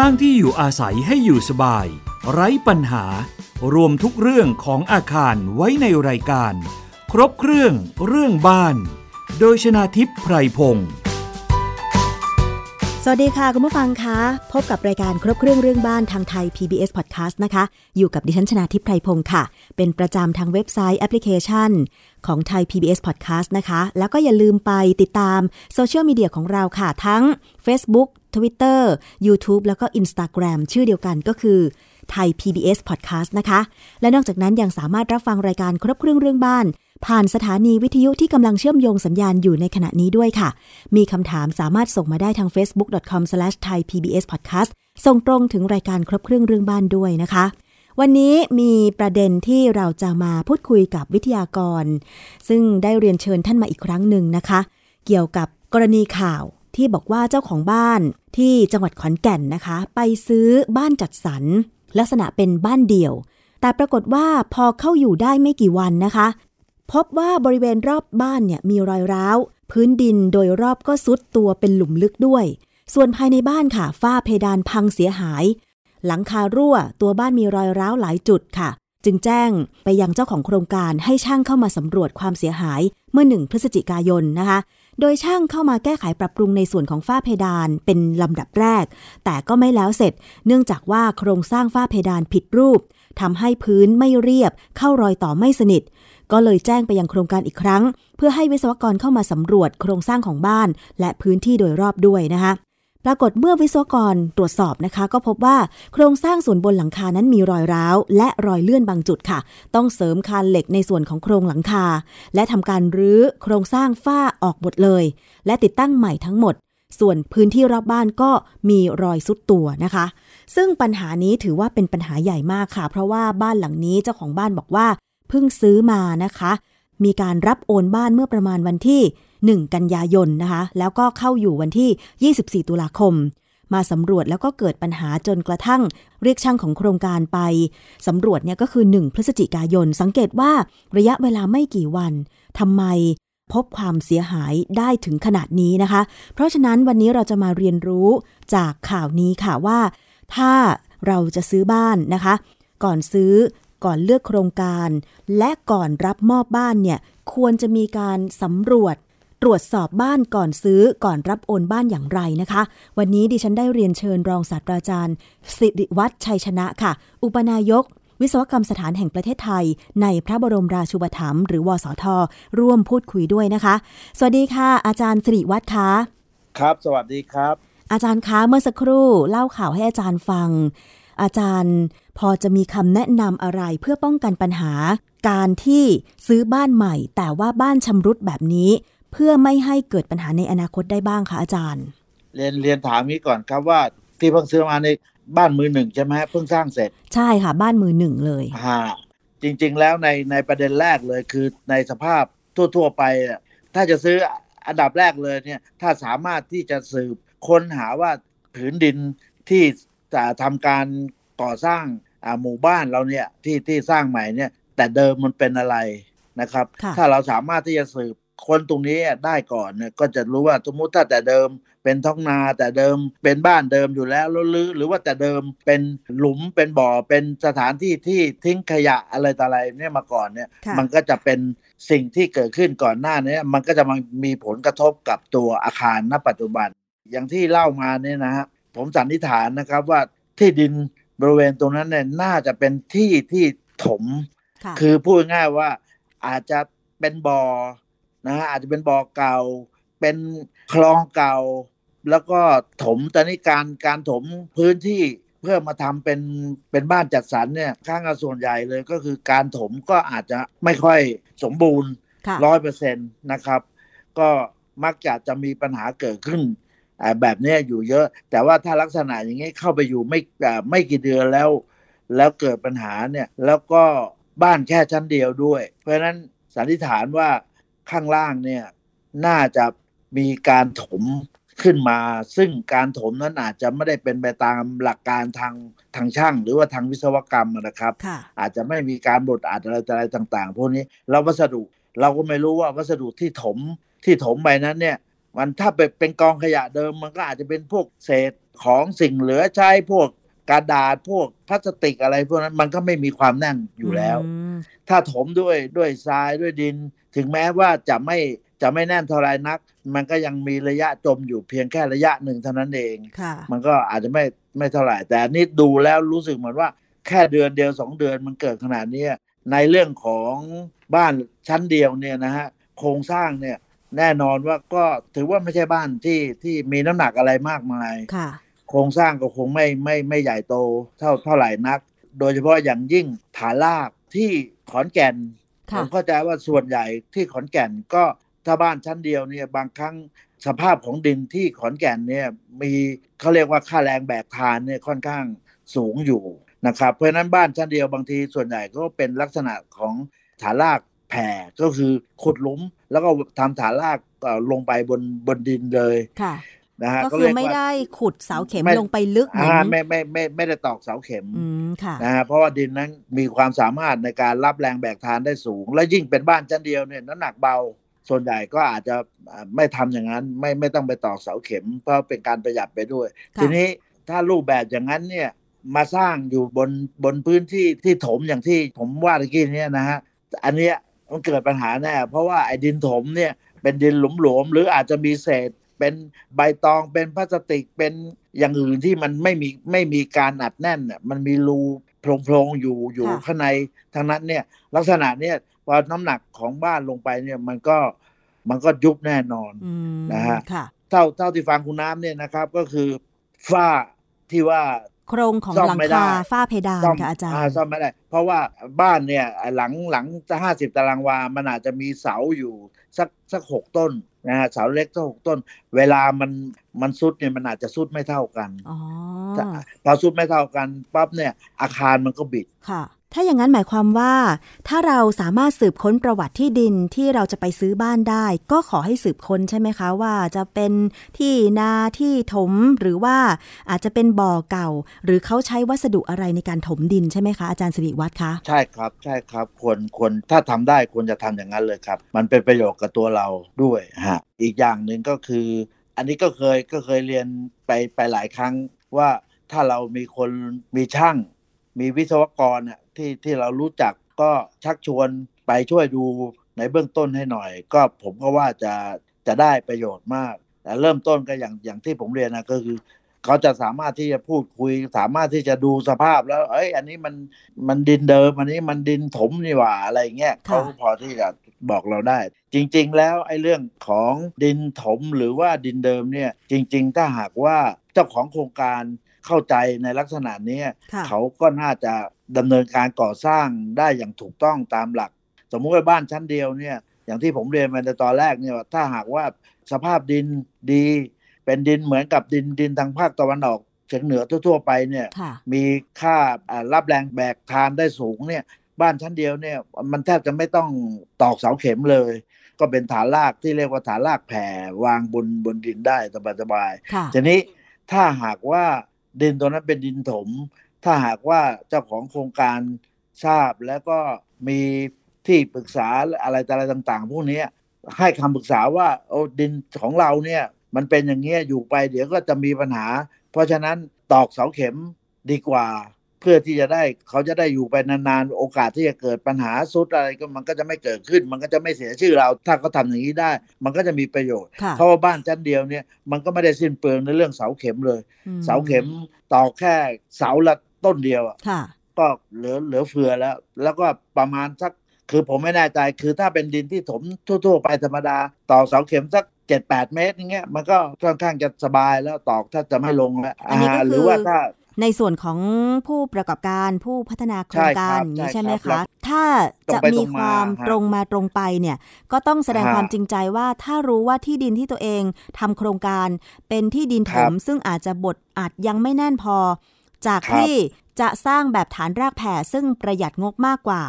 สร้างที่อยู่อาศัยให้อยู่สบาย ไร้ปัญหา รวมทุกเรื่องของอาคารไว้ในรายการ ครบเครื่องเรื่องบ้าน โดยชนาทิพย์ไพรพงศ์สวัสดีค่ะคุณผู้ฟังคะพบกับรายการครบเครื่องเรื่องบ้านทางไทย PBS Podcast นะคะ อยู่กับดิฉันชนาทิพไพรพงศ์ค่ะ เป็นประจำทางเว็บไซต์แอปพลิเคชัน ของไทย PBS Podcast นะคะ แล้วก็อย่าลืมไปติดตามโซเชียลมีเดียของเราค่ะ ทั้ง Facebook Twitter YouTube แล้วก็ Instagram ชื่อเดียวกันก็คือไทย PBS Podcast นะคะ และนอกจากนั้นยังสามารถรับฟังรายการครบเครื่องเรื่องบ้าน ผ่านสถานีวิทยุที่กำลังเชื่อมโยงสัญญาณอยู่ในขณะนี้ด้วยค่ะ มีคำถามสามารถส่งมาได้ทาง facebook.com/thaipbspodcast ส่งตรงถึงรายการครบเครื่องเรื่องบ้านด้วยนะคะ วันนี้มีประเด็นที่เราจะมาพูดคุยกับวิทยากร ซึ่งได้เรียนเชิญท่านมาอีกครั้งหนึ่งนะคะ เกี่ยวกับกรณีข่าว ที่บอกว่าเจ้าของบ้านที่จังหวัดขอนแก่นนะคะ ไปซื้อบ้านจัดสรรลักษณะเป็นบ้านเดี่ยว แต่ปรากฏว่าพอเข้าอยู่ได้ไม่กี่วันนะคะ พบว่าบริเวณรอบบ้านเนี่ยมีรอยร้าว พื้นดินโดยรอบก็ซุดตัวเป็นหลุมลึกด้วย ส่วนภายในบ้านค่ะฝ้าเพดานพังเสียหาย หลังคารั่ว ตัวบ้านมีรอยร้าวหลายจุดค่ะ จึงแจ้งไปยังเจ้าของโครงการให้ช่างเข้ามาสำรวจความเสียหายเมื่อหนึ่งพฤศจิกายนนะคะ โดยช่างเข้ามาแก้ไขปรับปรุงในส่วนของฝ้าเพดานเป็นลำดับแรก แต่ก็ไม่แล้วเสร็จ เนื่องจากว่าโครงสร้างฝ้าเพดานผิดรูปทำให้พื้นไม่เรียบ เข้ารอยต่อไม่สนิท ก็เลยแจ้งไปยังโครงการอีกครั้ง เพื่อให้วิศวกรเข้ามาสำรวจโครงสร้างของบ้าน และพื้นที่โดยรอบด้วยนะคะ ปรากฏเมื่อวิศวกรตรวจสอบนะคะ ก็พบว่าโครงสร้างส่วนบนหลังคานั้นมีรอยร้าว และรอยเลื่อนบางจุดค่ะ ต้องเสริมคานเหล็กในส่วนของโครงหลังคา และทำการรื้อโครงสร้างฝ้าออกหมดเลย และติดตั้งใหม่ทั้งหมด ส่วนพื้นที่รอบบ้านก็มีรอยสุดตัวนะคะ ซึ่งปัญหานี้ถือว่าเป็นปัญหาใหญ่มากค่ะ เพราะว่าบ้านหลังนี้เจ้าของบ้านบอกว่าเพิ่งซื้อมานะคะ มีการรับโอนบ้านเมื่อประมาณวันที่ 1 กันยายนนะคะ แล้วก็เข้าอยู่วันที่ 24 ตุลาคม มาสำรวจแล้วก็เกิดปัญหาจนกระทั่ง เรียกช่างของโครงการไปสำรวจเนี่ยก็คือ 1 พฤศจิกายน สังเกตว่าระยะเวลาไม่กี่วันทำไมพบความเสียหายได้ถึงขนาดนี้นะคะ เพราะฉะนั้นวันนี้เราจะมาเรียนรู้จากข่าวนี้ค่ะว่า ถ้าเราจะซื้อบ้านนะคะ ก่อนซื้อก่อนเลือกโครงการ และก่อนรับมอบบ้านเนี่ยควรจะมีการสำรวจ ตรวจสอบบ้านก่อนซื้อก่อนรับโอนบ้านอย่างไรนะคะ วันนี้ดิฉันได้เรียนเชิญรองศาสตราจารย์ สิริวัฒชัยชนะค่ะ อุปนายก วิศวกรรมสถานแห่งประเทศไทย ในพระบรมราชูปถัมภ์หรือวสท ร่วมพูดคุยด้วยนะคะ สวัสดีค่ะ อาจารย์สิริวัฒน์คะครับ สวัสดีครับ อาจารย์คะเมื่อสักครู่เล่าข่าวให้อาจารย์ฟัง อาจารย์พอจะมีคำแนะนำอะไรเพื่อป้องกันปัญหา การที่ซื้อบ้านใหม่ แต่ว่าบ้านชำรุดแบบนี้ เพื่อไม่ให้เกิดปัญหาในอนาคตได้บ้างคะอาจารย์ เรียนเรียนถามนี้ก่อนครับว่าที่เพิ่งซื้อมาในบ้านมือหนึ่งใช่ไหมเพิ่งสร้างเสร็จ ใช่ค่ะ บ้านมือหนึ่งเลยฮะจริง ๆ แล้วในในประเด็นแรกเลยคือในสภาพทั่ว ๆ ไป ถ้าจะซื้ออันดับแรกเลยเนี่ยถ้าสามารถที่จะสืบค้นหาว่าผืนดินที่จะทำการก่อสร้างหมู่บ้านเราเนี่ยที่ที่สร้างใหม่เนี่ยแต่เดิมมันเป็นอะไรนะครับ ถ้าเราสามารถที่จะสืบ คนตรงนี้ได้ก่อนเนี่ยก็จะรู้ว่าสมมติถ้าแต่เดิมเป็นท้องนาแต่เดิมเป็นบ้านเดิมอยู่แล้วหรือหรือว่าแต่เดิมเป็นหลุมเป็นบ่อเป็นสถานที่ที่ทิ้งขยะอะไรต่ออะไรเนี่ยมาก่อนเนี่ยมันก็จะเป็นสิ่งที่เกิดขึ้นก่อนหน้านี้มันก็จะมามีผลกระทบกับตัวอาคารณปัจจุบัน อย่างที่เล่ามาเนี่ยนะฮะผมสันนิษฐานนะครับว่าที่ดินบริเวณตรงนั้นเนี่ยน่าจะเป็นที่ที่ถม คือพูดง่ายว่าอาจจะเป็นบ่อ นะฮะอาจจะเป็นบ่อเก่า เป็นคลองเก่า แล้วก็ถมตอนนี้การการถมพื้นที่เพื่อมาทำเป็นเป็นบ้านจัดสรรเนี่ยข้างส่วนใหญ่เลยก็คือการถมก็อาจจะไม่ค่อยสมบูรณ์ร้อยเปอร์เซ็นต์นะครับ ก็มักจะจะมีปัญหาเกิดขึ้นแบบนี้อยู่เยอะ แต่ว่าถ้าลักษณะอย่างนี้เข้าไปอยู่ไม่ไม่กี่เดือนแล้ว แล้วเกิดปัญหาเนี่ยแล้วก็บ้านแค่ชั้นเดียวด้วย เพราะฉะนั้นสันนิษฐานว่า ข้างล่างเนี่ยน่าจะมีการถมขึ้นมา ซึ่งการถมนั้นอาจจะไม่ได้เป็นไปตามหลักการทางทางช่าง หรือว่าทางวิศวกรรมนะครับ อาจจะไม่มีการบดอาจอะไรอะไรต่างๆพวกนี้เราวัสดุเราก็ไม่รู้ว่าวัสดุที่ถมที่ถมไปนั้นเนี่ยมันถ้าเป็นกองขยะเดิมมันก็อาจจะเป็นพวกเศษของสิ่งเหลือใช้พวก กระดาษพวกพลาสติกอะไรพวกนั้นมันก็ไม่มีความแน่นอยู่แล้วมถ้าถมด้วยด้วยทรายด้วยดิน ถึงแม้ว่าจะไม่จะไม่แน่นเท่าไรนัก มันก็ยังมีระยะจมอยู่เพียงแค่ระยะหนึ่งเท่านั้นเองค่ะมันก็อาจจะไม่ไม่เท่าไหร่ แต่อันนี่ดูแล้วรู้สึกเหมือนว่าแค่เดือนเดียวสองเดือนมันเกิดขนาดเนี้ยในเรื่องของบ้านชั้นเดียวเนี่ยนะฮะโครงสร้างเนี่ยแน่นอนว่าก็ถือว่าไม่ใช่บ้านที่ที่มีน้ำหนักอะไรมากมายค่ะ โครงสร้างก็คงไม่ไม่ไม่ใหญ่โตเท่าเท่าไหร่นัก โดยเฉพาะอย่างยิ่งฐานรากที่ขอนแก่นผค่ะมเข้าใจว่าส่วนใหญ่ที่ขอนแก่นก็ถ้าบ้านชั้นเดียวเนี่ยบางครั้งสภาพของดินที่ขอนแก่นเนี่ยมีเขาเรียกว่าค่าแรงแบกทานเนี่ยค่อนข้างสูงอยู่นะครับ เพราะฉะนั้นบ้านชั้นเดียวบางทีส่วนใหญ่ก็เป็นลักษณะของฐานรากแผ่ก็คือขุดหลุม แล้วก็ทำฐานรากเอ่อลงไปบนบนดินเลยค่ะ นะฮะก็คือเรียไม่ว่าได้ขุดเสาเข็มไม่ลงไปลึกเหมือนอ่าไม่ไม่ไม่ไม่ได้ตอกเสาเข็มอืมค่ะนะฮะเพราะว่าดินนั้นมีความสามารถในการรับแรงแบกทานได้สูง และยิ่งเป็นบ้านชั้นเดียวเนี่ยน้ำหนักเบาส่วนใหญ่ก็อาจจะอ่าไม่ทำอย่างนั้น ไม่ไม่ต้องไปตอกเสาเข็ม เพราะเป็นการประหยัดไปด้วยค่ะทีนี้ถ้ารูปแบบอย่างนั้นเนี่ยมาสร้างอยู่บนบนพื้นที่ที่ถมอย่างที่ผมว่าตะกี้เนี่ยนะฮะอันเนี้ยมันเกิดปัญหาแน่เพราะว่าไอ้ดินถมเนี่ยเป็นดินหลุมๆหรืออาจจะมีเศษ เป็นใบตองเป็นพลาสติกเป็นอย่างอื่นที่มันไม่มีไม่มีการอัดแน่นเนี่ยมันมีรูโพรงๆอยู่อยู่ค่ะข้างในทั้งนั้นเนี่ย ลักษณะเนี่ยพอน้ำหนักของบ้านลงไปเนี่ยมันก็มันก็ยุบแน่นอนอืมนะฮะค่ะเท่าเท่าที่ฟังคุณน้ำเนี่ยนะครับ ก็คือฝ้าที่ว่าโครงของซ่อมหลังไม่ได้คาฝ้าเพดานซ่อมค่ะอาจารย์ซ่อมไม่ได้ เพราะว่าบ้านเนี่ยหลังหลังจะห้าสิบตารางวา มันอาจจะมีเสาอยู่สักสักหกต้นนะฮะเสาเล็กสักหกต้น เวลามันมันซุดเนี่ยมันอาจจะซุดไม่เท่ากันอ๋อถ้าพอซุดไม่เท่ากันปั๊บเนี่ย อาคารมันก็บิดค่ะ ถ้าอย่างนั้นหมายความว่า ถ้าเราสามารถสืบค้นประวัติที่ดินที่เราจะไปซื้อบ้านได้ ก็ขอให้สืบค้นใช่ไหมคะว่าจะเป็นที่นาที่ถมหรือว่าอาจจะเป็นบ่อเก่า หรือเขาใช้วัสดุอะไรในการถมดินใช่ไหมคะอาจารย์สิริวัตรคะใช่ครับใช่ครับควรควรถ้าทำได้ควรจะทำอย่างนั้นเลยครับ มันเป็นประโยชน์กับตัวเราด้วยฮะอีกอย่างหนึ่งก็คือ อันนี้ก็เคยก็เคยเรียนไปไปหลายครั้งว่าถ้าเรามีคนมีช่าง มีวิศวกรน่ะที่ที่เรารู้จักก็ชักชวนไปช่วยดูในเบื้องต้นให้หน่อย ก็ผมก็ว่าจะจะได้ประโยชน์มาก แต่เริ่มต้นก็อย่างอย่างที่ผมเรียนนะก็คือ เขาจะสามารถที่จะพูดคุย สามารถที่จะดูสภาพแล้ว เอ้ย อันนี้มันมันดินเดิม อันนี้มันดินถมนี่หว่าอะไรเงี้ยค่ะเขาพอที่จะบอกเราได้ จริง ๆ แล้วไอ้เรื่องของดินถมหรือว่าดินเดิมเนี่ย จริง ๆ ถ้าหากว่าเจ้าของโครงการ เข้าใจในลักษณะเนี้ยค่ะเขาก็น่าจะดำเนินการก่อสร้างได้อย่างถูกต้องตามหลัก สมมุติว่าบ้านชั้นเดียวเนี่ยอย่างที่ผมเรียนมาในตอนแรกเนี่ยว่าถ้าหากว่าสภาพดินดี เป็นดินเหมือนกับดินดินทางภาคตะวันออกเฉียงเหนือทั่ว ๆ ไปเนี่ยค่ะมีค่าอ่ารับแรงแบกทานได้สูงเนี่ยบ้านชั้นเดียวเนี่ยมันแทบจะไม่ต้องตอกเสาเข็มเลย ก็เป็นฐานรากที่เรียกว่าฐานรากแผ่วางบนบนดินได้สบายๆค่ะทีนี้ถ้าหากว่า ดินตัวนั้นเป็นดินถม ถ้าหากว่าเจ้าของโครงการทราบแล้วก็มีที่ปรึกษาอะไรอะไรต่าง ๆ พวกนี้ให้คำปรึกษาว่าโอ้ดินของเราเนี่ยมันเป็นอย่างเงี้ยอยู่ไปเดี๋ยวก็จะมีปัญหา เพราะฉะนั้นตอกเสาเข็มดีกว่า พื่อที่จะได้เขาจะได้อยู่ไปนานๆ โอกาสที่จะเกิดปัญหาสุดอะไรก็มันก็จะไม่เกิดขึ้น มันก็จะไม่เสียชื่อเรา ถ้าเขาทำอย่างนี้ได้ มันก็จะมีประโยชน์ค่ะเพราะว่าบ้านชั้นเดียวเนี่ยมันก็ไม่ได้สิ้นเปลืองในเรื่องเสาเข็มเลยอืมเสาเข็มตอกแค่เสาละต้นเดียวอะค่ะก็เหลือเหลือเฟือแล้ว แล้วก็ประมาณสักคือผมไม่แน่ใจคือถ้าเป็นดินที่ถมทั่ว ๆ ไปธรรมดาตอกเสาเข็มสักเจ็ดแปดเมตรอย่างเงี้ยมันก็ค่อนข้างจะสบายแล้วตอกถ้าจะไม่ลงแล้วอันนี้ก็าหรือคือว่าถ้า ในส่วนของผู้ประกอบการผู้พัฒนาโครใช่งคการัรบอย่างนี้ใช่ใช่ไหมครัคะบถ้าตรงจะไปมีตรงคมาวามฮะตรงมาตรงไปเนี่ยก็ต้องแสดงฮะความจริงใจว่าถ้ารู้ว่าที่ดินที่ตัวเองทำโครงการเป็นที่ดินถครัมบซึ่งอาจจะบดอาจยังไม่แน่นพอ จากครับที่จะสร้างแบบฐานรากแผ่ซึ่งประหยัดงบมากกว่า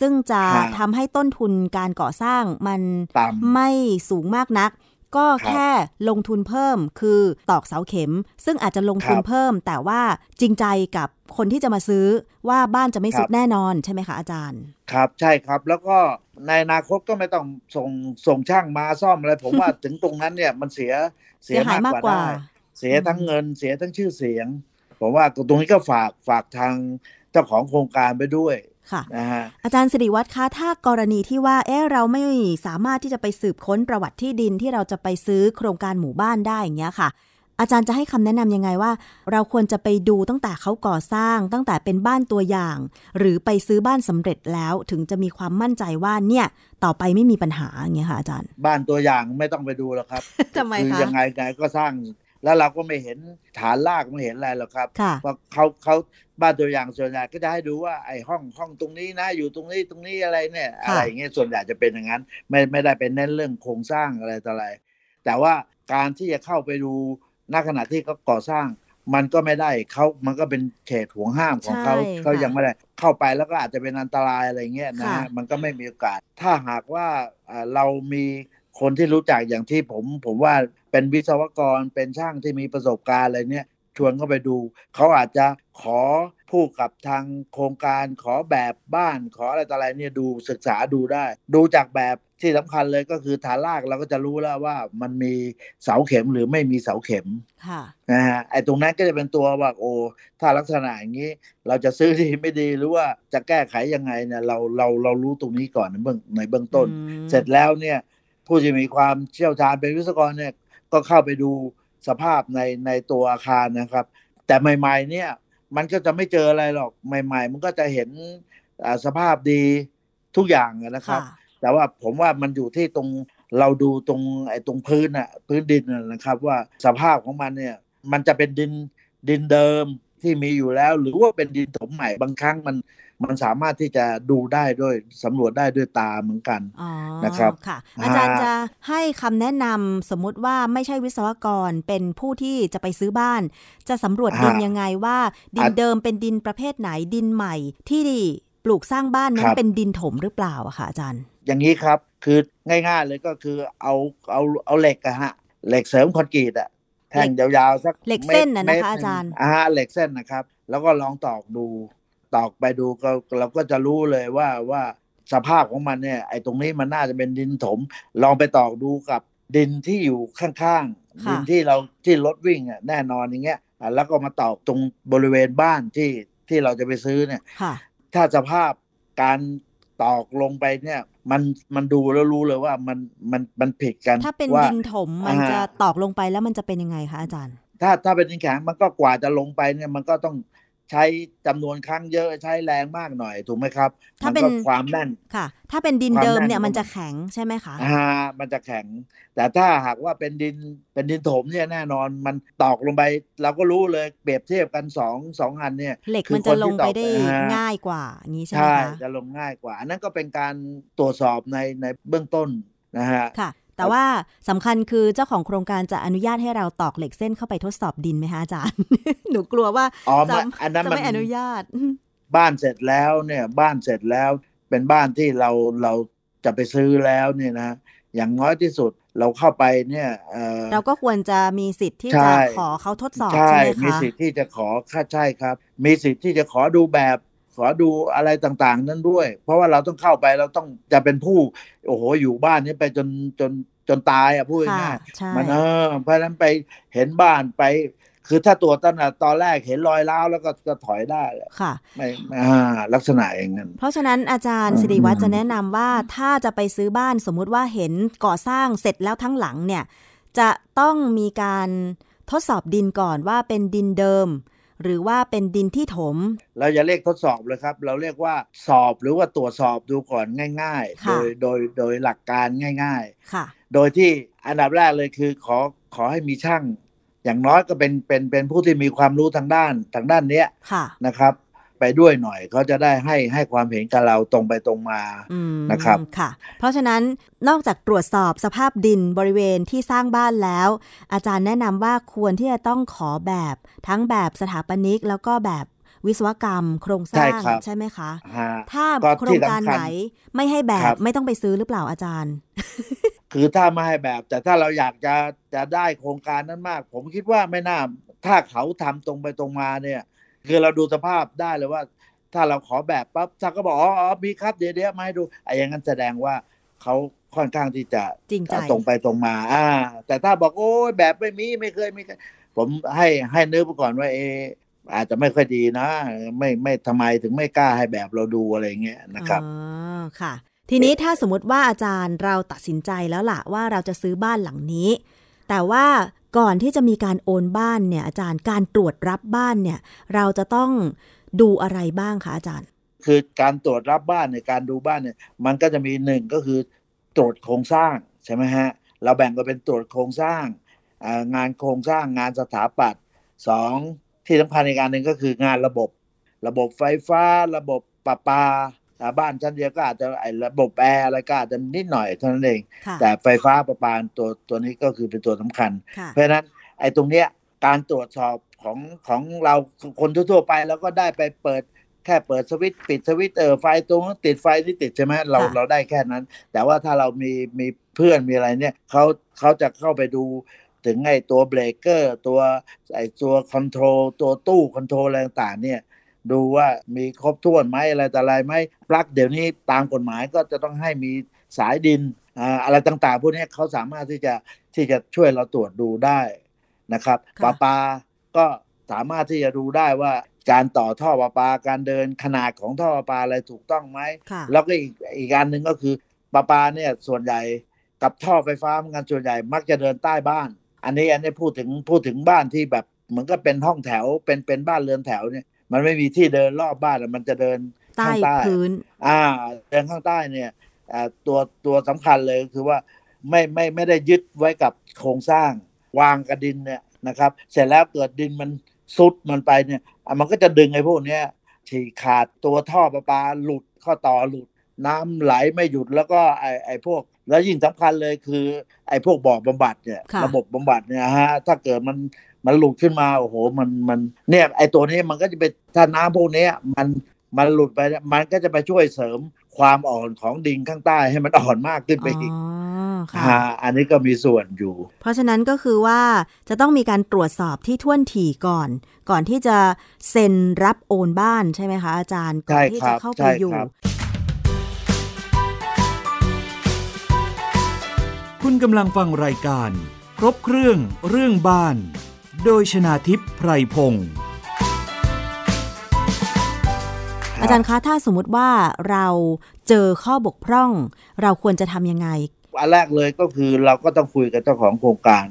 ซึ่งจะฮะทำให้ต้นทุนการก่อสร้างมันต่ำไม่สูงมากนัก ก็ครับแค่ลงทุนเพิ่มคือตอกเสาเข็ม ซึ่งอาจจะลงทุนครับเพิ่ม แต่ว่าจริงใจกับคนที่จะมาซื้อว่าบ้านจะไม่ครับสุดแน่นอนใช่ไหมคะอาจารย์ ครับใช่ครับแล้วก็ในอนาคตก็ไม่ต้องส่งส่งช่างมาซ่อมอะไรผมว่าถึงตรงนั้นเนี่ยมันเสียเสียหายมากกว่าได้เสียทั้งเงินเสียทั้งชื่อเสียง ผมว่าตรงนี้ก็ฝากฝากทางเจ้าของโครงการไปด้วย ค่ะนะฮะอาจารย์สิริวัตรคะถ้ากรณีที่ว่าเอ๊ะเราไม่สามารถที่จะไปสืบค้นประวัติที่ดินที่เราจะไปซื้อโครงการหมู่บ้านได้อย่างเงี้ยค่ะอาจารย์จะให้คำแนะนำยังไงว่า เราควรจะไปดูตั้งแต่เขาก่อสร้าง ตั้งแต่เป็นบ้านตัวอย่าง หรือไปซื้อบ้านสำเร็จแล้วถึงจะมีความมั่นใจว่าเนี่ย ต่อไปไม่มีปัญหาอย่างเงี้ยค่ะอาจารย์ บ้านตัวอย่างไม่ต้องไปดูหรอกครับทำไมคือคะยังไงไงก็สร้าง แล้วเราก็ไม่เห็นฐานรากไม่เห็นอะไรหรอกครับค่ะเพราะเขาเขาบ้านตัวอย่างส่วนใหญ่ก็จะให้ดูว่าไอ้ห้องห้องตรงนี้นะอยู่ตรงนี้ตรงนี้อะไรเนี่ยค่ะอะไรอย่างเงี้ยส่วนใหญ่จะเป็นอย่างนั้น ไม่ไม่ได้เป็นเน้นเรื่องโครงสร้างอะไรต่ออะไร แต่ว่าการที่จะเข้าไปดูณขณะที่เขาก่อสร้าง มันก็ไม่ได้เขามันก็เป็นเขตห่วงห้ามของเขาใช่เขาค่ะยังไม่ได้เข้าไปแล้วก็อาจจะเป็นอันตรายอะไรเงี้ยนะค่ะฮะมันก็ไม่มีโอกาส ถ้าหากว่าอ่าเรามี คนที่รู้จักอย่างที่ผมผมว่าเป็นวิศวกรเป็นช่างที่มีประสบการณ์อะไรเนี่ยชวนเข้าไปดู เขาอาจจะขอพูดกับทางโครงการขอแบบบ้านขออะไรต่ออะไรเนี่ยดูศึกษาดูได้ ดูจากแบบที่สำคัญเลยก็คือฐานรากเราก็จะรู้แล้วว่ามันมีเสาเข็มหรือไม่มีเสาเข็มค่ะนะฮะไอ้ตรงนั้นก็จะเป็นตัวว่าโอ้ถ้าลักษณะอย่างนี้ เราจะซื้อดีไม่ดีหรือว่าจะแก้ไขยังไงเนี่ยเราเราเรารู้ตรงนี้ก่อนในเบื้องในเบื้องต้นอืมเสร็จแล้วเนี่ย ผู้ที่มีความเชี่ยวชาญเป็นวิศวกรเนี่ยก็เข้าไปดูสภาพในในตัวอาคารนะครับ แต่ใหม่ ๆ เนี่ยมันก็จะไม่เจออะไรหรอกใหม่ ๆ มันก็จะเห็นอ่าสภาพดีทุกอย่างอะนะครับค่ะแต่ว่าผมว่ามันอยู่ที่ตรงเราดูตรงไอ้ตรงพื้นอะพื้นดินน่ะนะครับ ว่าสภาพของมันเนี่ย มันจะเป็นดินดินเดิมที่มีอยู่แล้ว หรือว่าเป็นดินถมใหม่บางครั้งมัน มันสามารถที่จะดูได้ด้วยสำรวจได้ด้วยตาเหมือนกันอ๋อนะครับค่ะอ่าอาจารย์จะให้คำแนะนำสมมุติว่าไม่ใช่วิศวกรเป็นผู้ที่จะไปซื้อบ้าน จะสำรวจดินยังไงว่า ดินเดิมเป็นดินประเภทไหนดินใหม่ที่ปลูกสร้างบ้านนั้นเป็นดินถมหรือเปล่าอะค่ะอาจารย์ อย่างนี้ครับคือง่ายๆเลยก็คือเอาเอาเอาเหล็กอะฮะเหล็กเสริมคอนกรีตอะแท่งยาวๆสักเหล็กเส้นน่ะมตนะคะมตอาจารย์อ่าเหล็กเส้นนะครับ แล้วก็ลองตอกดู ตอกไปดูก็เราก็จะรู้เลยว่าว่าสภาพของมันเนี่ยไอ้ตรงนี้มันน่าจะเป็นดินถม ลองไปตอกดูกับดินที่อยู่ข้างๆค่ะดินที่เราที่รถวิ่งอะแน่นอนอย่างเงี้ยอะแล้วก็มาตอกตรงบริเวณบ้านที่ที่เราจะไปซื้อเนี่ยค่ะถ้าสภาพการตอกลงไปเนี่ยมันมันดูแล้วรู้เลยว่ามันมันมันผิดกันถ้าเป็นว่าดินถมมันอ่าจะตอกลงไปแล้วมันจะเป็นยังไงคะอาจารย์ ถ้าถ้าเป็นดินแข็งมันก็กว่าจะลงไปเนี่ยมันก็ต้อง ใช้จำนวนครั้งเยอะใช้แรงมากหน่อยถูกไหมครับ ถ้ามัเป็นก็ความแน่นค่ะ ถ้าเป็นดินความเดิมแน่นเนี่ยของมันจะมันแข็งใช่ไหมคะอ่ามันจะแข็ง แต่ถ้าหากว่าเป็นดินเป็นดินถมเนี่ยแน่นอนมันตอกลงไป เราก็รู้เลยเปรียบเทียบกันสองสองอันเนี่ยเหล็กคือมันจะลงไปคนที่ตอกได้อ่าง่ายกว่าอย่างนี้ใช่ไหมใช่คะจะลงง่ายกว่าอันนั้นก็เป็นการตรวจสอบในในเบื้องต้นนะฮะค่ะ แต่ว่าสำคัญคือเจ้าของโครงการจะอนุญาตให้เราตอกเหล็กเส้นเข้าไปทดสอบดินไหมคะอาจารย์ หนูกลัวว่าอ๋อจะไม่อันนั้นจะมันไม่อนุญาต บ้านเสร็จแล้วเนี่ย บ้านเสร็จแล้วเป็นบ้านที่เราเราจะไปซื้อแล้วเนี่ยนะอย่างน้อยที่สุดเราเข้าไปเนี่ยเอ่อเราก็ควรจะมีสิทธิ์ที่ใช่จะขอเขาทดสอบใช่ใช่ไหมมีคะสิทธิ์ที่จะขอค่าใช่ครับ มีสิทธิ์ที่จะขอดูแบบ ขอดูอะไรต่างๆ นั้นด้วย เพราะว่าเราต้องเข้าไปเราต้องจะเป็นผู้ โอ้โหอยู่บ้านนี้ไปจนจนจนตายอะพูดค่ะง่ายใช่ๆมันเออเพราะฉะนั้นไปเห็นบ้านไป คือถ้าตัวตั้งแต่ตอนแรกเห็นรอยร้าวแล้วก็ก็ถอยได้แหละค่ะไม่อ่าลักษณะอย่างนั้น เพราะฉะนั้นอาจารย์อืมสิริวัตรจะแนะนำว่าถ้าจะไปซื้อบ้านสมมุติว่าเห็นก่อสร้างเสร็จแล้วทั้งหลังเนี่ย จะต้องมีการทดสอบดินก่อนว่าเป็นดินเดิม หรือว่าเป็นดินที่ถม เราจะเรียกทดสอบเลยครับ เราเรียกว่าสอบหรือว่าตรวจสอบดูก่อนง่าย ๆ โดค่ะยโดยโดยหลักการง่ายค่ะๆโดยที่อันดับแรกเลยคือขอขอให้มีช่าง อย่างน้อยก็เป็นเป็นเป็นผู้ที่มีความรู้ทางด้านทางด้านเนี้ยค่ะนะครับ ไปด้วยหน่อยเขาจะได้ให้ให้ความเห็นกับเราตรงไปตรงมาอืมนะครับค่ะ เพราะฉะนั้นนอกจากตรวจสอบสภาพดินบริเวณที่สร้างบ้านแล้ว อาจารย์แนะนำว่าควรที่จะต้องขอแบบทั้งแบบสถาปนิกแล้วก็แบบวิศวกรรม โครงสร้างใช่ครับใช่ไหมคะฮะถ้าก็โครที่งการสำคัญไหนไม่ให้แบครับบไม่ต้องไปซื้อหรือเปล่าอาจารย์ คือถ้าไม่ให้แบบ แต่ถ้าเราอยากจะจะได้โครงการนั้นมาก ผมคิดว่าไม่น่าถ้าเขาทำตรงไปตรงมาเนี่ย คือเราดูสภาพได้เลยว่า ถ้าเราขอแบบปั๊บถ้าก็บอกอ๋ออ๋อมีครับเดี๋ยวเดี๋ยวมาให้ดูไอ้อย่างนั้นแสดงว่าเขาค่อนข้างที่จะจริงใจตรงไปตรงมา อ่า แต่ถ้าบอกโอ้ยแบบไม่มีไม่เคยมีผมให้ให้นึกไปก่อนว่าเอออาจจะไม่ค่อยดีนะ ไม่ไม่ทำไมถึงไม่กล้าให้แบบเราดูอะไรเงี้ยนะครับอ๋อค่ะ ทีนี้ถ้าสมมติว่าอาจารย์เราตัดสินใจแล้วล่ะว่าเราจะซื้อบ้านหลังนี้ แต่ว่า ก่อนที่จะมีการโอนบ้านเนี่ยอาจารย์การตรวจรับบ้านเนี่ยเราจะต้องดูอะไรบ้างคะอาจารย์ คือการตรวจรับบ้านในยการดูบ้านเนี่ยมันก็จะมีหนึ่งก็คือตรวจโครงสร้างใช่ไหมฮะเราแบ่งกันเป็นตรวจโครงสร้างงานโครงสร้างงานสถาปัตย์สองที่สำคัญในการหนึ่งก็คืองานระบบ ระบบไฟฟ้า ระบบประปา บ้านชั้นเดียวก็อาจจะไอ้ระบบแอร์อะไรก็อาจจะนิดหน่อยเท่านั้นเองค่ะแต่ไฟฟ้าประปาตัวตัวนี้ก็คือเป็นตัวสำคัญค่ะเพราะฉะนั้นไอ้ตรงเนี้ยการตรวจสอบของของเราคนทั่วๆไปแล้วก็ได้ไปเปิดแค่เปิดสวิตช์ปิดสวิตช์เออไฟตรงนั้นติดไฟที่ติดใช่ไหมเราค่ะเราได้แค่นั้น แต่ว่าถ้าเรามีมีเพื่อนมีอะไรเนี่ยเขาเขาจะเข้าไปดูถึงไอ้ตัวเบรกเกอร์ตัวไอ้ตัว control ตัวตู้ control อะไรต่างๆเนี่ย ดูว่ามีครบถ้วนไหมอะไรแต่อะไรไหมปลั๊กเดี๋ยวนี้ตามกฎหมายก็จะต้องให้มีสายดินอ่าอะไรต่างๆพวกนี้เขาสามารถที่จะที่จะช่วยเราตรวจดูได้นะครับค่ะประปาก็สามารถที่จะดูได้ว่าการต่อท่อประปาการเดินขนาดของท่อประปาอะไรถูกต้องไหมค่ะแล้วก็อีกอีกอันหนึ่งก็คือประปาเนี่ยส่วนใหญ่กับท่อไฟฟ้าเหมือนกันส่วนใหญ่มักจะเดินใต้บ้าน อันนี้อันนี้พูดถึงพูดถึงบ้านที่แบบเหมือนกับเป็นห้องแถวเป็นเป็นบ้านเรือนแถวเนี่ย มันไม่มีที่เดินรอบบ้านอะมันจะเดินใต้ข้างใต้พื้น อ่า เดินข้างใต้เนี่ยอ่าตัวตัวสำคัญเลยคือว่าไม่ไม่ไม่ได้ยึดไว้กับโครงสร้างวางกระดินเนี่ยนะครับ เสร็จแล้วเกิดดินมันซุดมันไปเนี่ยอะมันก็จะดึงไอ้พวกเนี้ยฉีกขาดตัวท่อประปาหลุดข้อต่อหลุด น้ำไหลไม่หยุดแล้วก็ไอ้ไอ้พวก แล้วยิ่งสำคัญเลยคือ ไอ้พวกบ่อบำบัดเนี่ยค่ะระบบบำบัดเนี่ยฮะถ้าเกิดมัน มันหลุดขึ้นมาโอ้โหมันมันเนี่ยไอ้ตัวนี้มันก็จะเป็นถ้าน้ำพวกเนี้ยมันมันหลุดไปเนี่ยมันก็จะไปช่วยเสริมความอ่อนของดินข้างใต้ให้มันอ่อนมากขึ้นไปอ๋อีกอค่ะฮะอันนี้ก็มีส่วนอยู่ เพราะฉะนั้นก็คือว่าจะต้องมีการตรวจสอบที่ท่วนถี่ก่อน ก่อนที่จะเซ็นรับโอนบ้านใช่ไหมคะอาจารย์ก่อนที่ใช่ครัจะบเข้าไปใช่อยู่ครับคุณกำลังฟังรายการ ครบเครื่องเรื่องบ้าน โดยชนาทิพย์ไพรพงศ์อาจารย์คะถ้าสมมุติว่าเราเจอข้อบกพร่อง เราควรจะทำยังไง อันแรกเลยก็คือเราก็ต้องคุยกับเจ้าของโครงการ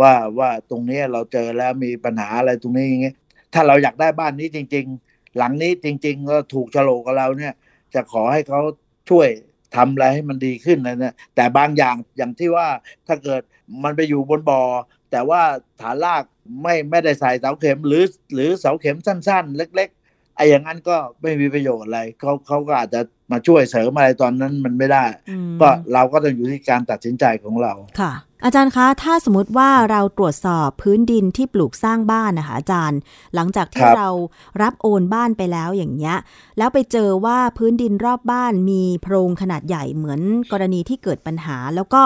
ว่าว่าตรงเนี้ยเราเจอแล้วมีปัญหาอะไรตรงนี้อย่างเงี้ยถ้าเราอยากได้บ้านนี้จริง ๆ หลังนี้จริงๆก็ถูกโฉลกกับเราเนี่ย จะขอให้เขาช่วยทำอะไรให้มันดีขึ้นนะเนี่ยแต่บางอย่างอย่างที่ว่าถ้าเกิดมันไปอยู่บนบอ่อ แต่ว่าฐานรากไม่ไม่ได้ใส่เสาเข็มหรือ หรือเสาเข็มสั้น ๆ เล็ก ๆไอ้อย่างนั้นก็ไม่มีประโยชน์อะไรเขาเขาก็อาจจะมาช่วยเสริมอะไรตอนนั้นมันไม่ได้อืมก็เราก็ต้องอยู่ที่การตัดสินใจของเราค่ะ อาจารย์คะ ถ้าสมมติว่าเราตรวจสอบพื้นดินที่ปลูกสร้างบ้านนะคะอาจารย์ หลังจากที่ครับเรารับโอนบ้านไปแล้วอย่างเงี้ยแล้วไปเจอว่าพื้นดินรอบบ้านมีโพรงขนาดใหญ่เหมือนกรณีที่เกิดปัญหา แล้วก็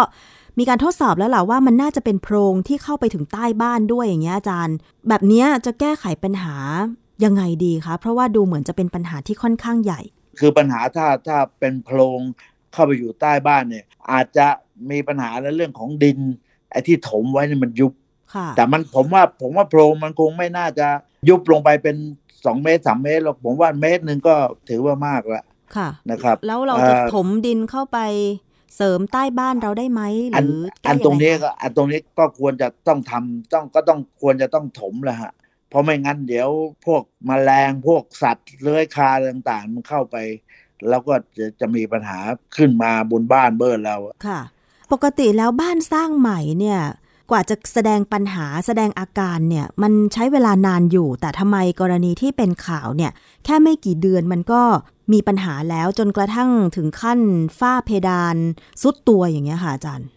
มีการทดสอบแล้วล่ะว่ามันน่าจะเป็นโพรงที่เข้าไปถึงใต้บ้านด้วยอย่างเงี้ยอาจารย์ แบบเนี้ยจะแก้ไขปัญหายังไงดีคะ เพราะว่าดูเหมือนจะเป็นปัญหาที่ค่อนข้างใหญ่ คือปัญหาถ้าถ้าเป็นโพรงเข้าไปอยู่ใต้บ้านเนี่ย อาจจะมีปัญหาในเรื่องของดินไอ้ที่ถมไว้เนี่ยมันยุบค่ะแต่มันผมว่าผมว่าโพรงมันคงไม่น่าจะยุบลงไปเป็นสองเมตรสามเมตรหรอกผมว่าเมตรหนึ่งก็ถือว่ามากแล้วค่ะนะครับ แล้วเราจะเอ่อถมดินเข้าไป เสริมใต้บ้านเราได้ไหมหอันรือแก้อันตรงนี้ยัไคะก็อันตรงนี้ก็ควรจะต้องทำต้องก็ต้องควรจะต้องถมแหละฮะเพราะไม่งั้นเดี๋ยวพวกแมลงพวกสัตว์เลื้อยคลานต่างๆ มันเข้าไป แล้วก็จะจะมีปัญหาขึ้นมาบนบ้านเบิร์เราค่ะ ปกติแล้วบ้านสร้างใหม่เนี่ย กว่าจะแสดงปัญหาแสดงอาการเนี่ยมันใช้เวลานานอยู่ แต่ทำไมกรณีที่เป็นข่าวเนี่ยแค่ไม่กี่เดือนมันก็มีปัญหาแล้วจนกระทั่งถึงขั้นฝ้าเพดานซุดตัวอย่างเงี้ยค่ะอาจารย์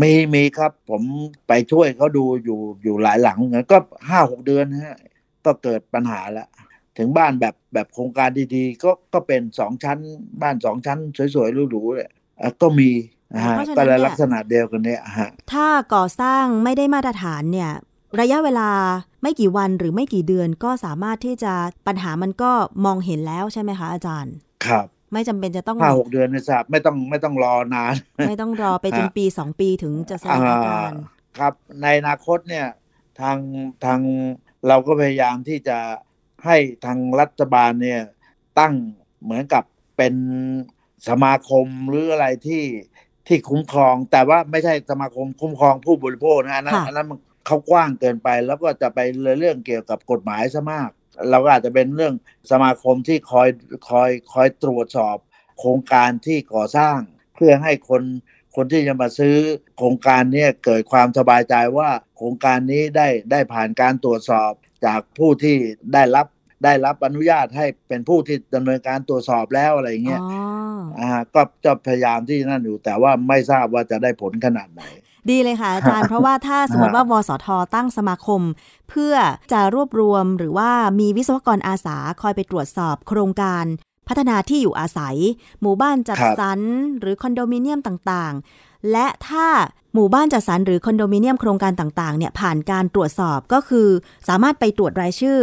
มีมีครับผมไปช่วยเขาดูอยู่อยู่หลายหลังเหมือนก็ห้าหกเดือนฮะก็เกิดปัญหาแล้วถึงบ้านแบบแบบโครงการดีๆ ก็ก็เป็นสองชั้นบ้านสองชั้น สวยๆหรูๆเลยก็มี นะฮะเพราะฉะนั้นก็เลยเนี่ยลักษณะเดียวกันเนี่ยฮะถ้าก่อสร้างไม่ได้มาตรฐานเนี่ย ระยะเวลาไม่กี่วันหรือไม่กี่เดือนก็สามารถที่จะปัญหามันก็มองเห็นแล้วใช่ไหมคะอาจารย์ ครับ ไม่จำเป็นจะต้องห้าหกเดือนไม่ทราบไม่ต้องไม่ต้องรอนาน ไม่ต้องรอไปจนอ่าปีสองปีถึงจะแสดงอาการครับ ในอนาคตเนี่ยทางทางเราก็พยายามที่จะให้ทางรัฐบาลเนี่ยตั้งเหมือนกับเป็นสมาคมหรืออะไรที่ ที่คุ้มครอง แต่ว่าไม่ใช่สมาคมคุ้มครองผู้บริโภคนะอันนั้นค่ะอันนั้นมันเขากว้างเกินไป แล้วก็จะไปเรื่องเกี่ยวกับกฎหมายซะมาก เราก็อาจจะเป็นเรื่องสมาคมที่คอยคอยคอยตรวจสอบโครงการที่ก่อสร้าง เพื่อให้คนคนที่จะมาซื้อโครงการเนี้เกิดความสบายใจว่าโครงการนี้ได้ได้ผ่านการตรวจสอบจากผู้ที่ได้รับ ได้รับอนุญาตให้เป็นผู้ที่ดำเนินการตรวจสอบแล้วอะไรอย่างเงี้ยอ๋ออ่าก็จะพยายามที่นั่นอยู่ แต่ว่าไม่ทราบว่าจะได้ผลขนาดไหน ดีเลยค่ะอาจารย์ เพราะว่าถ้าสมมติว่าวสทตั้งสมาคม เพื่อจะรวบรวมหรือว่ามีวิศวกรอาสาคอยไปตรวจสอบโครงการพัฒนาที่อยู่อาศัย หมู่บ้านจัดครับสรรหรือคอนโดมิเนียมต่างๆ และถ้าหมู่บ้านจัดสรรหรือคอนโดมิเนียมโครงการต่างๆเนี่ยผ่านการตรวจสอบก็คือ สามารถไปตรวจรายชื่อ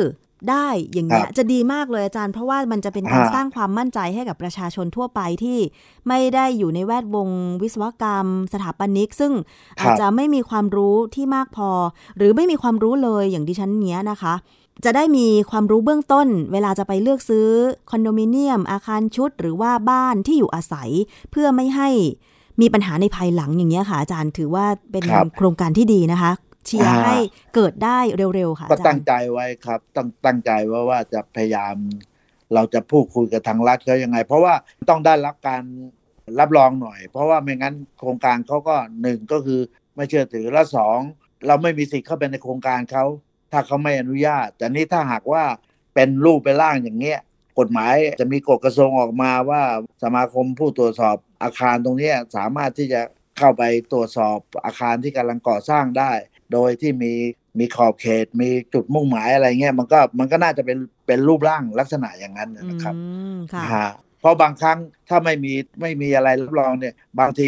ได้อย่างเงี้ยจะดีมากเลยอาจารย์ เพราะว่ามันจะเป็นการสร้างความมั่นใจให้กับประชาชนทั่วไปที่ไม่ได้อยู่ในแวดวงวิศวกรรม สถาปนิก ซึ่งครับอาจจะไม่มีความรู้ที่มากพอ หรือไม่มีความรู้เลยอย่างดิฉันเนี้ยนะคะ จะได้มีความรู้เบื้องต้น เวลาจะไปเลือกซื้อคอนโดมิเนียม อาคารชุด หรือว่าบ้านที่อยู่อาศัยเพื่อไม่ให้มีปัญหาในภายหลังอย่างเงี้ยค่ะอาจารย์ถือว่าเป็นครับโครงการที่ดีนะคะ เชียร์อ่าให้เกิดได้เร็วๆค่ะก็อาจาตั้รงย์ใจไว้ครับต้องตั้งใจว่าว่าจะพยายาม เราจะพูดคุยกับทางรัฐเขายังไง เพราะว่าต้องได้รับการรับรองหน่อย เพราะว่าไม่งั้นโครงการเขาก็หนึ่งก็คือไม่เชื่อถือและสองเราไม่มีสิทธิ์เข้าไปในโครงการเขาถ้าเขาไม่อนุญาต แต่นี่ถ้าหากว่าเป็นรูปเป็นร่างอย่างเงี้ยกฎหมายจะมีกฎกระทรวงออกมาว่าสมาคมผู้ตรวจสอบอาคารตรงเนี้ยสามารถที่จะเข้าไปตรวจสอบอาคารที่กำลังก่อสร้างได้ โดยที่มีมีขอบเขต มีจุดมุ่งหมายอะไรเงี้ยมันก็มันก็น่าจะเป็นเป็นรูปร่างลักษณะอย่างนั้นนะครับอืมค่ะฮะเพราะบางครั้งถ้าไม่มีไม่มีอะไรรับรองเนี่ย บางที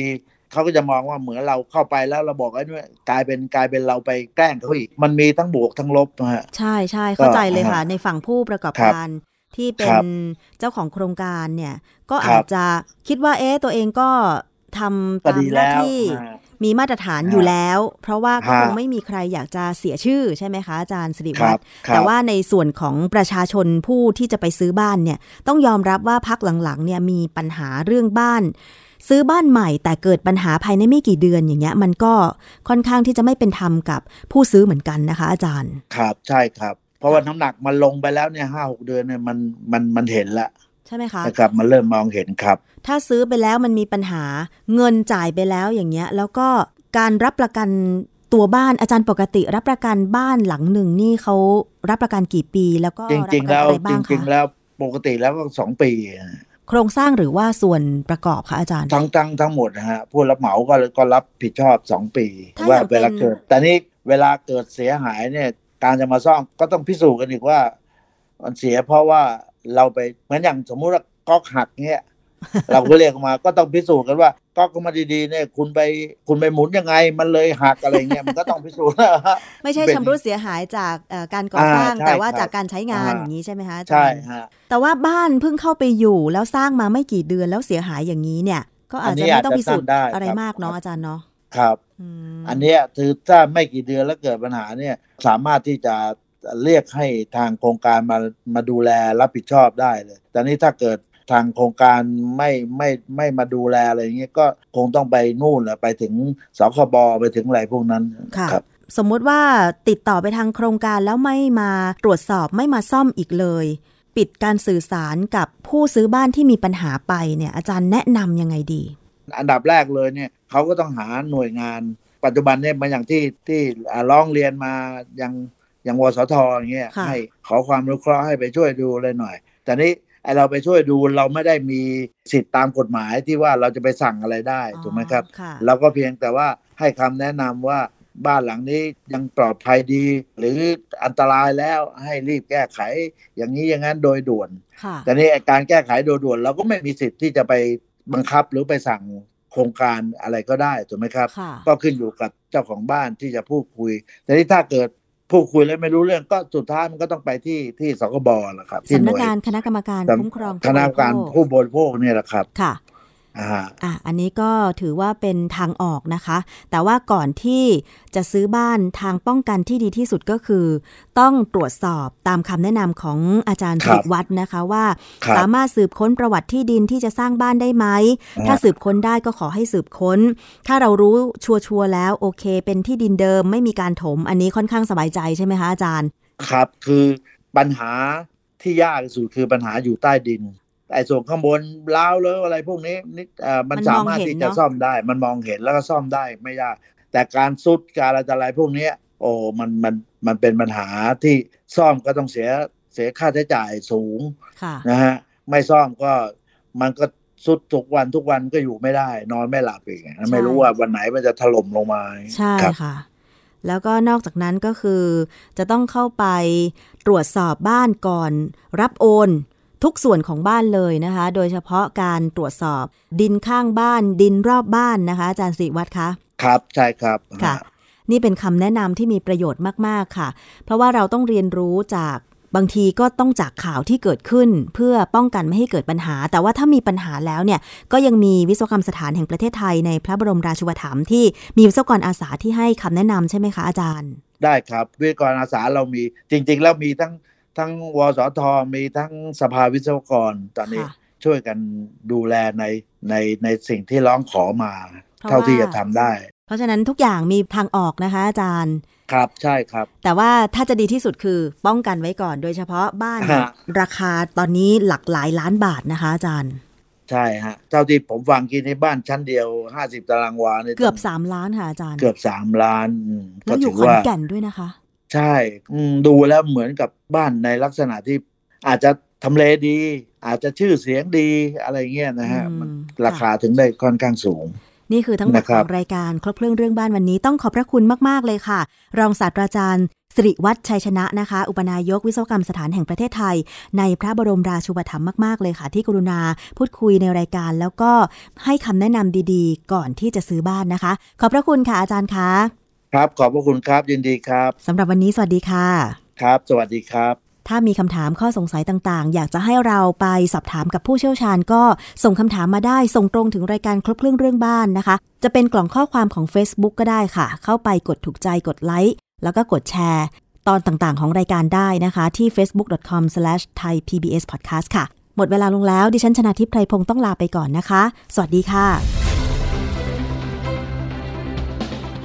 เขาก็จะมองว่าเหมือนเราเข้าไปแล้วเราบอกไอ้นี่กลายเป็นกลายเป็นเราไปแกล้งเขาอีกมันมีทั้งบวกทั้งลบนะฮะใช่ใช่เข้าใจเลยค่ะฮะในฝั่งผู้ประกอบครับการที่เป็ครันบเจ้าของโครงการเนี่ย ก็ครัอาบจจะคิดว่าเอ๊ะตัวเองก็ทำก็ตามดีหน้าแล้วที่ฮะ มีมาตรฐานฮะอยู่แล้ว เพราะว่าก็ฮะคงไม่มีใครอยากจะเสียชื่อใช่ไหมคะอาจารย์สิริควัรัฒบน์ครับแต่ว่าในส่วนของประชาชนผู้ที่จะไปซื้อบ้านเนี่ย ต้องยอมรับว่าพักหลังๆ เนี่ยมีปัญหาเรื่องบ้าน ซื้อบ้านใหม่แต่เกิดปัญหาภายในไม่กี่เดือนอย่างเงี้ย มันก็ค่อนข้างที่จะไม่เป็นธรรมกับผู้ซื้อเหมือนกันนะคะ อาจารย์ ครับใช่ครับ เพราะว่าน้ำหนักมันลงไปแล้วเนี่ยห้าหกเดือนเนี่ยมันมันมันเห็นแล้ว ใช่ไหมคะนะครับมันเริ่มมองเห็นครับ ถ้าซื้อไปแล้วมันมีปัญหาเงินจ่ายไปแล้วอย่างเงี้ย แล้วก็การรับประกันตัวบ้านอาจารย์ปกติ รับประกันบ้านหลังหนึ่งนี่เขารับประกันกี่ปี แล้วก็จรับริงปๆระกันแล้วอะไรจบ้างริงคะๆแล้วปกติแล้วก็สองปี โครงสร้างหรือว่าส่วนประกอบคะอาจารย์ทั้งทั้งทั้งหมดนะฮะผู้รับเหมาก็ก็รับผิดชอบสองปีถ้าว่าอย่างเวลาเป็นเกิด แต่นี่เวลาเกิดเสียหายเนี่ย การจะมาซ่อมก็ต้องพิสูจน์กันอีกว่า มันเสียเพราะว่า เราไปเหมือนอย่างสมมุติว่าก๊อกหักเงี้ยเราก็เรียกมาก็ต้องพิสูจน์กันว่าก๊อกมาดีๆเนี่ยคุณไปคุณไปหมุนยังไงมันเลยหักอะไรเงี้ยมันก็ต้องพิสูจน์นะฮะไม่ใช่เป็นชำรุดเสียหายจากเอ่อการก่อสร้างอ่าใช่แต่ว่าครับจากการใช้งานอ่าอย่างนี้ใช่ไหมคะอาจารย์ใช่ฮะแต่ว่าบ้านเพิ่งเข้าไปอยู่แล้วสร้างมาไม่กี่เดือนแล้วเสียหายอย่างนี้เนี่ย ก็อาจอันนี้จะไม่ต้องพิสูจน์อาจจะตั้งได้อะไรครับมากเนาะครับอาจารย์เนาะครับอืมอันเนี้ยคือถ้าไม่กี่เดือนแล้วเกิดปัญหาเนี่ยสามารถที่จะ เรียกให้ทางโครงการมามาดูแลรับผิดชอบได้เลยแต่นี่ถ้าเกิดทางโครงการไม่ไม่ไม่มาดูแลอะไรอย่างเงี้ยก็คงต้องไปนู่นแหละไปถึงสคบไปถึงอะไรพวกนั้นค่ะครับสมมุติว่าติดต่อไปทางโครงการแล้วไม่มาตรวจสอบไม่มาซ่อมอีกเลย ปิดการสื่อสารกับผู้ซื้อบ้านที่มีปัญหาไปเนี่ยอาจารย์แนะนำยังไงดี อันดับแรกเลยเนี่ยเขาก็ต้องหาหน่วยงาน ปัจจุบันเนี่ยมาอย่างที่ที่อ่าร้องเรียนมายัง อย่างวสทอย่างเงี้ยค่ะให้ขอความรู้เคราะห์ให้ไปช่วยดูเลยหน่อย แต่นี้ไอเราไปช่วยดูเราไม่ได้มีสิทธิ์ตามกฎหมายที่ว่าเราจะไปสั่งอะไรได้ถูกไหมครับค่ะเราก็เพียงแต่ว่าให้คำแนะนำว่าบ้านหลังนี้ยังปลอดภัยดี หรืออันตรายแล้วให้รีบแก้ไข อย่างนี้อย่างนั้นโดยด่วนค่ะแต่นี่การแก้ไขโดยด่วน เราก็ไม่มีสิทธิ์ที่จะไปบังคับหรือไปสั่งโครงการอะไรก็ได้ถูกไหมครับค่ะก็ขึ้นอยู่กับเจ้าของบ้านที่จะพูดคุย แต่ที่ถ้าเกิด พูดคุยแล้วไม่รู้เรื่องก็สุดท้ายมันก็ต้องไปที่ที่สคบแหละครับที่สำหนักน่วยงานคณะกรรมการสำคุ้มครองคณะกรรมการผู้บริโภคผู้บริโภคเนี่ยแหละครับค่ะ อ่าอะอันนี้ก็ถือว่าเป็นทางออกนะคะ แต่ว่าก่อนที่จะซื้อบ้านทางป้องกันที่ดีที่สุดก็คือ ต้องตรวจสอบตามคำแนะนำของอาจารย์ครัสิบริวัฒน์นะคะว่าครับสามารถสืบค้นประวัติที่ดินที่จะสร้างบ้านได้ไหมอ่าถ้าสืบค้นได้ก็ขอให้สืบค้น ถ้าเรารู้ชัวร์ๆแล้วโอเค เป็นที่ดินเดิมไม่มีการถม อันนี้ค่อนข้างสบายใจใช่ไหมคะอาจารย์ ครับคือปัญหาที่ยากที่สุดคือปัญหาอยู่ใต้ดิน ไอ้ส่วนข้างบนล้าวเลยอะไรพวกนี้นิดเอ่อมันมันสามารถมองเห็นที่จะเนอะซ่อมได้ มันมองเห็นแล้วก็ซ่อมได้ไม่ยากแต่การซุดการอะไรต่ออะไรพวกเนี้ยโอ้มันมันมันเป็นปัญหาที่ซ่อมก็ต้องเสียเสียค่าใช้จ่ายสูงค่ะนะฮะไม่ซ่อมก็มันก็สุดทุกวันทุกวันก็อยู่ไม่ได้ นอนไม่หลับอีกไม่รู้ว่าวันไหนมันจะถล่มลงมาใช่ครับค่ะ แล้วก็นอกจากนั้นก็คือ จะต้องเข้าไปตรวจสอบบ้านก่อน รับโอน ทุกส่วนของบ้านเลยนะคะ โดยเฉพาะการตรวจสอบ ดินข้างบ้าน ดินรอบบ้านนะคะ อาจารย์สิริวัตรคะ ครับใช่ครับค่ะ นี่เป็นคำแนะนำที่มีประโยชน์มากๆค่ะ เพราะว่าเราต้องเรียนรู้จากบางทีก็ต้องจากข่าวที่เกิดขึ้น เพื่อป้องกันไม่ให้เกิดปัญหา แต่ว่าถ้ามีปัญหาแล้วเนี่ย ก็ยังมีวิศวกรรมสถานแห่งประเทศไทยในพระบรมราชูปถัมภ์ที่มีวิศวกรอาสาที่ให้คำแนะนำใช่ไหมคะอาจารย์ ได้ครับวิทยากรอาสาเรามีจริง ๆ แล้วมีทั้ง ทั้งวสทมีทั้งสภาวิศวกรตอนนี้ค่ะช่วยกันดูแลในในในสิ่งที่ร้องขอมาเพราะเท่าที่ว่าจะทำได้ เพราะฉะนั้นทุกอย่างมีทางออกนะคะอาจารย์ครับใช่ครับ แต่ว่าถ้าจะดีที่สุดคือป้องกันไว้ก่อนโดยเฉพาะบ้านเนี่ยฮะราคาตอนนี้หลักหลายล้านบาทนะคะอาจารย์ ใช่ฮะเท่าที่ผมฟังกินในบ้านชั้นเดียวห้าสิบตารางวาเนี่ยเกือบสามล้านค่ะอาจารย์ เกือบสามล้านอืมแล้วอยู่ถืขอนว่าแก่นด้วยนะคะ ใช่อืมดูแล้วเหมือนกับบ้านในลักษณะที่อาจจะทำเลดี อาจจะชื่อเสียงดีอะไรเงี้ยนะฮะอืมมันค่ะราคาถึงได้ค่อนข้างสูง นี่คือทั้งหมดนะคขรัอบงรายการครบเครื่องเรื่องบ้านวันนี้ต้องขอบพระคุณมาก ๆ เลยค่ะ รองศาสตราจารย์สิริวัฒน์ชัยชนะนะคะ อุปนายกวิศวกรรมสถานแห่งประเทศไทย ในพระบรมราชูปถัมภ์มาก ๆ เลยค่ะ ที่กรุณาพูดคุยในรายการ แล้วก็ให้คำแนะนำดีๆ ก่อนที่จะซื้อบ้านนะคะ ขอบพระคุณค่ะอาจารย์คะ ครับขอบพระคุณครับยินดีครับสำหรับวันนี้สวัสดีค่ะ ครับ สวัสดีครับ ถ้ามีคำถามข้อสงสัยต่างๆ อยากจะให้เราไปสอบถามกับผู้เชี่ยวชาญก็ส่งคำถามมาได้ส่งตรงถึงรายการครบเครื่องเรื่องบ้านนะคะ จะเป็นกล่องข้อความของ Facebook ก็ได้ค่ะ เข้าไปกดถูกใจกดไลค์แล้วก็กดแชร์ ตอนต่างๆ ของรายการได้นะคะที่ facebook.com/thaipbspodcast ค่ะ หมดเวลาลงแล้วดิฉันชนะทิพไพรพงศ์ต้องลาไปก่อนนะคะ สวัสดีค่ะ